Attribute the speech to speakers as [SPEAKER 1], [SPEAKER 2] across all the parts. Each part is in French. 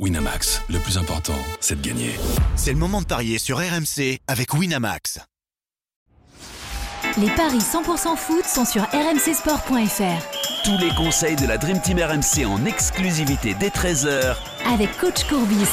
[SPEAKER 1] Winamax, le plus important, c'est de gagner.
[SPEAKER 2] C'est le moment de parier sur RMC avec Winamax.
[SPEAKER 3] Les paris 100% foot sont sur rmcsport.fr.
[SPEAKER 4] Tous les conseils de la Dream Team RMC en exclusivité dès 13h
[SPEAKER 3] avec coach Courbis.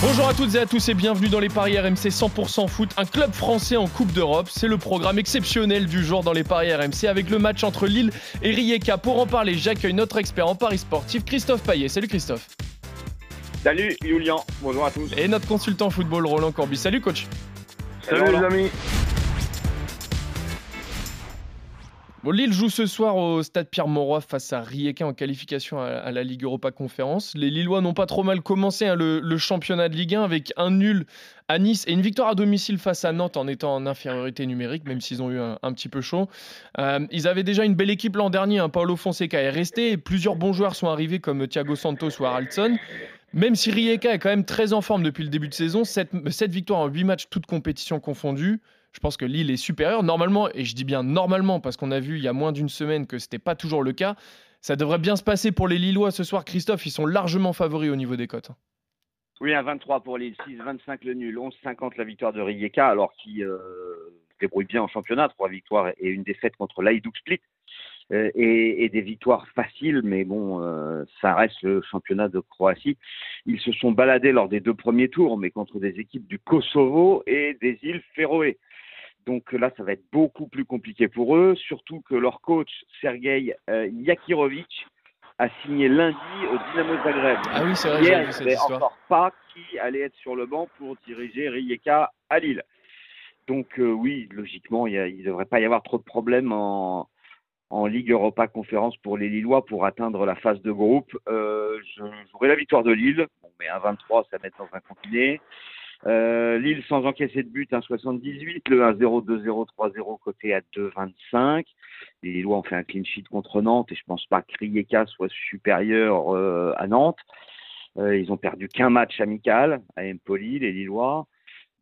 [SPEAKER 5] Bonjour à toutes et à tous et bienvenue dans les paris RMC 100% foot, un club français en Coupe d'Europe. C'est le programme exceptionnel du jour dans les paris RMC avec le match entre Lille et Rijeka. Pour en parler, j'accueille notre expert en paris sportif, Christophe Paillet. Salut Christophe.
[SPEAKER 6] Salut Julien, bonjour à tous.
[SPEAKER 5] Et notre consultant football Roland Corbis. Salut coach.
[SPEAKER 6] Salut, les amis.
[SPEAKER 5] Bon, Lille joue ce soir au stade Pierre-Mauroy face à Rijeka en qualification à, la Ligue Europa Conférence. Les Lillois n'ont pas trop mal commencé hein, le, championnat de Ligue 1 avec un nul à Nice et une victoire à domicile face à Nantes en étant en infériorité numérique, même s'ils ont eu un, petit peu chaud. Euh, ils avaient déjà une belle équipe l'an dernier. Hein. Paulo Fonseca est resté et plusieurs bons joueurs sont arrivés comme Thiago Santos ou Haraldson. Même si Rijeka est quand même très en forme depuis le début de saison, 7, victoires en 8 matchs, toutes compétitions confondues, je pense que Lille est supérieure. Normalement, et je dis bien normalement, parce qu'on a vu il y a moins d'une semaine que ce n'était pas toujours le cas, ça devrait bien se passer pour les Lillois ce soir. Christophe, ils sont largement favoris au niveau des cotes.
[SPEAKER 6] Oui, un 23 pour Lille, 6-25 le nul, 11-50 la victoire de Rijeka, alors qui euh, débrouille bien en championnat, trois victoires et une défaite contre l'Aïdouk Split. Euh, et, des victoires faciles, mais bon, euh, ça reste le championnat de Croatie. Ils se sont baladés lors des deux premiers tours, mais contre des équipes du Kosovo et des îles Féroé. Donc là, ça va être beaucoup plus compliqué pour eux, surtout que leur coach, Sergei euh, Yakirovic, a signé lundi au Dynamo Zagreb.
[SPEAKER 5] Ah oui, c'est vrai,
[SPEAKER 6] Hier, il ne savait encore pas qui allait être sur le banc pour diriger Rijeka à Lille. Donc oui, logiquement, il ne devrait pas y avoir trop de problèmes en, en Ligue Europa Conférence pour les Lillois pour atteindre la phase de groupe. Euh, je la victoire de Lille, bon, mais un 23, ça met dans un combiné. Euh, Lille sans encaisser de but, 1,78. Le 1-0, 2-0, 3-0 côté à 2,25. Les Lillois ont fait un clean sheet contre Nantes et je pense pas que Rijeka soit supérieur euh, à Nantes. Euh, ils ont perdu qu'un match amical à Empoli, les Lillois.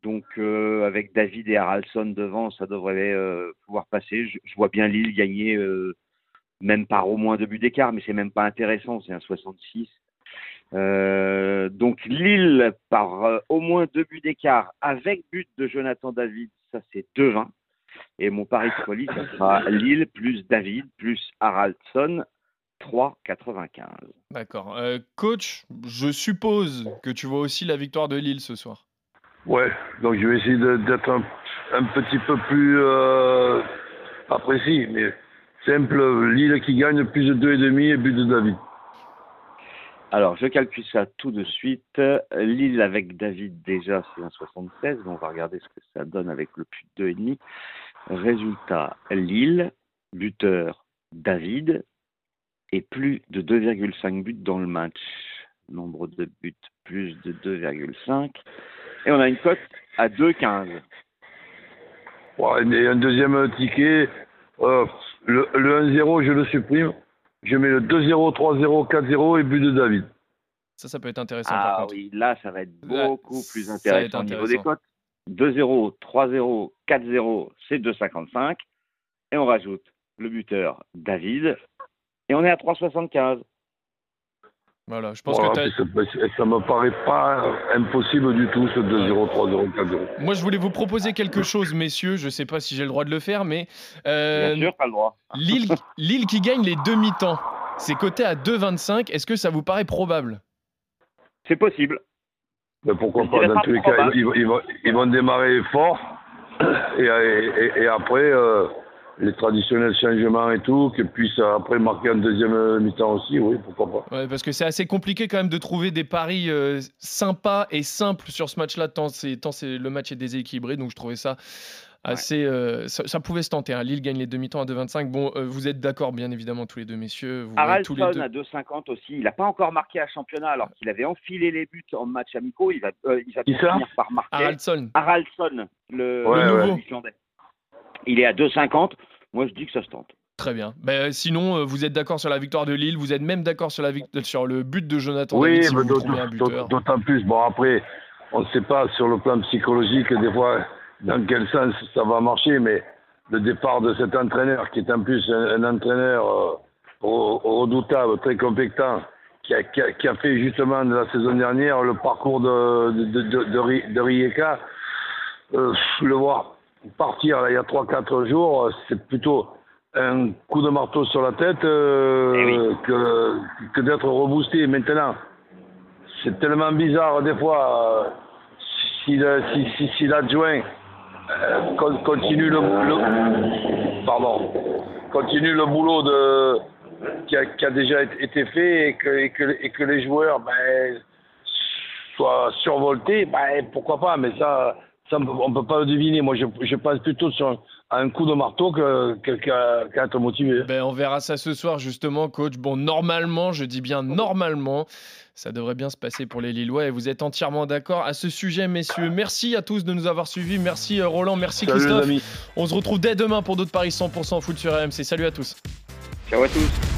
[SPEAKER 6] Donc euh, avec David et Haralson devant, ça devrait euh, pouvoir passer. Je, vois bien Lille gagner euh, même par au moins deux buts d'écart, mais c'est même pas intéressant, c'est un 66. donc Lille par au moins deux buts d'écart avec but de Jonathan David, ça c'est 2-20. Et mon pari de folie, ça sera Lille plus David plus Haraldson 3,95.
[SPEAKER 5] D'accord. coach, je suppose que tu vois aussi la victoire de Lille ce soir.
[SPEAKER 7] Ouais, donc je vais essayer d'être un, petit peu plus euh, précis, mais simple, Lille qui gagne plus de 2,5 et but de David.
[SPEAKER 6] Alors, je calcule ça tout de suite. Lille avec David déjà, c'est un 76. On va regarder ce que ça donne avec le plus de 2,5. Résultat, Lille, buteur David, et plus de 2,5 buts dans le match. Nombre de buts, plus de 2,5. Et on a une cote à 2,15.
[SPEAKER 7] et un deuxième ticket, euh, le, 1-0, je le supprime. Je mets le 2-0, 3-0, 4-0 et but de David.
[SPEAKER 5] Ça, ça peut être intéressant.
[SPEAKER 6] Ah oui, là, ça va être beaucoup plus intéressant, au niveau des cotes. 2-0, 3-0, 4-0, c'est 2,55. Et on rajoute le buteur David. Et on est à 3,75.
[SPEAKER 5] Voilà, je pense que
[SPEAKER 7] ça, me paraît pas impossible du tout ce 2-0, 3-0, 4-0.
[SPEAKER 5] Moi, je voulais vous proposer quelque chose, messieurs. Je ne sais pas si j'ai le droit de le faire, mais
[SPEAKER 6] euh, bien sûr, pas le droit.
[SPEAKER 5] Lille, Lille qui gagne les demi-temps, c'est coté à 2,25. Est-ce que ça vous paraît probable?
[SPEAKER 6] C'est possible.
[SPEAKER 7] Mais pourquoi pas Dans tous les cas, ils, vont, démarrer fort et, après. Euh, les traditionnels changements et tout, qu'ils puissent après marquer en deuxième mi-temps aussi, oui, pourquoi
[SPEAKER 5] pas. Ouais, parce que c'est assez compliqué quand même de trouver des paris euh, sympas et simples sur ce match-là, tant, tant le match est déséquilibré, donc je trouvais ça assez. Euh, ça, pouvait se tenter. Hein. Lille gagne les demi-temps à 2,25. Bon, euh, vous êtes d'accord, bien évidemment, tous les deux, messieurs. Vous
[SPEAKER 6] Haraldson
[SPEAKER 5] tous les
[SPEAKER 6] deux... à 2,50 aussi. Il n'a pas encore marqué à championnat, alors qu'il avait enfilé les buts en match amicaux. Il va, il va finir par marquer.
[SPEAKER 5] Haraldson.
[SPEAKER 6] Haraldson, le, le nouveau. Il est à 2,50. Moi, je dis que ça se tente.
[SPEAKER 5] Très bien. Ben, sinon, euh, vous êtes d'accord sur la victoire de Lille, vous êtes même d'accord sur, la sur le but de Jonathan
[SPEAKER 7] Oui, d'autant plus. Bon, après, on ne sait pas sur le plan psychologique, des fois, dans quel sens ça va marcher, mais le départ de cet entraîneur, qui est en plus un, entraîneur euh, redoutable, très compétent, qui a, qui, a, fait justement de la saison dernière le parcours de, de, de, de, de Rijeka, euh, le voir partir là, il y a 3-4 jours, c'est plutôt un coup de marteau sur la tête euh, eh que, que d'être reboosté. Maintenant, c'est tellement bizarre des fois euh, si, si, si, l'adjoint euh, continue le, le, pardon continue le boulot de qui a, qui a déjà été fait et que, et que, et que les joueurs ben, soient survoltés, ben, pourquoi pas, mais ça, ça on ne peut pas le deviner. Moi, je, je pense plutôt sur un coup de marteau que quelqu'un qu'à être motivé.
[SPEAKER 5] Ben, on verra ça ce soir, justement, coach. Bon, normalement, je dis bien normalement, ça devrait bien se passer pour les Lillois et vous êtes entièrement d'accord à ce sujet, messieurs. Merci à tous de nous avoir suivis. Merci euh, Roland, merci Christophe. On se retrouve dès demain pour d'autres paris 100% foot sur RMC. Salut à tous.
[SPEAKER 6] Ciao à tous.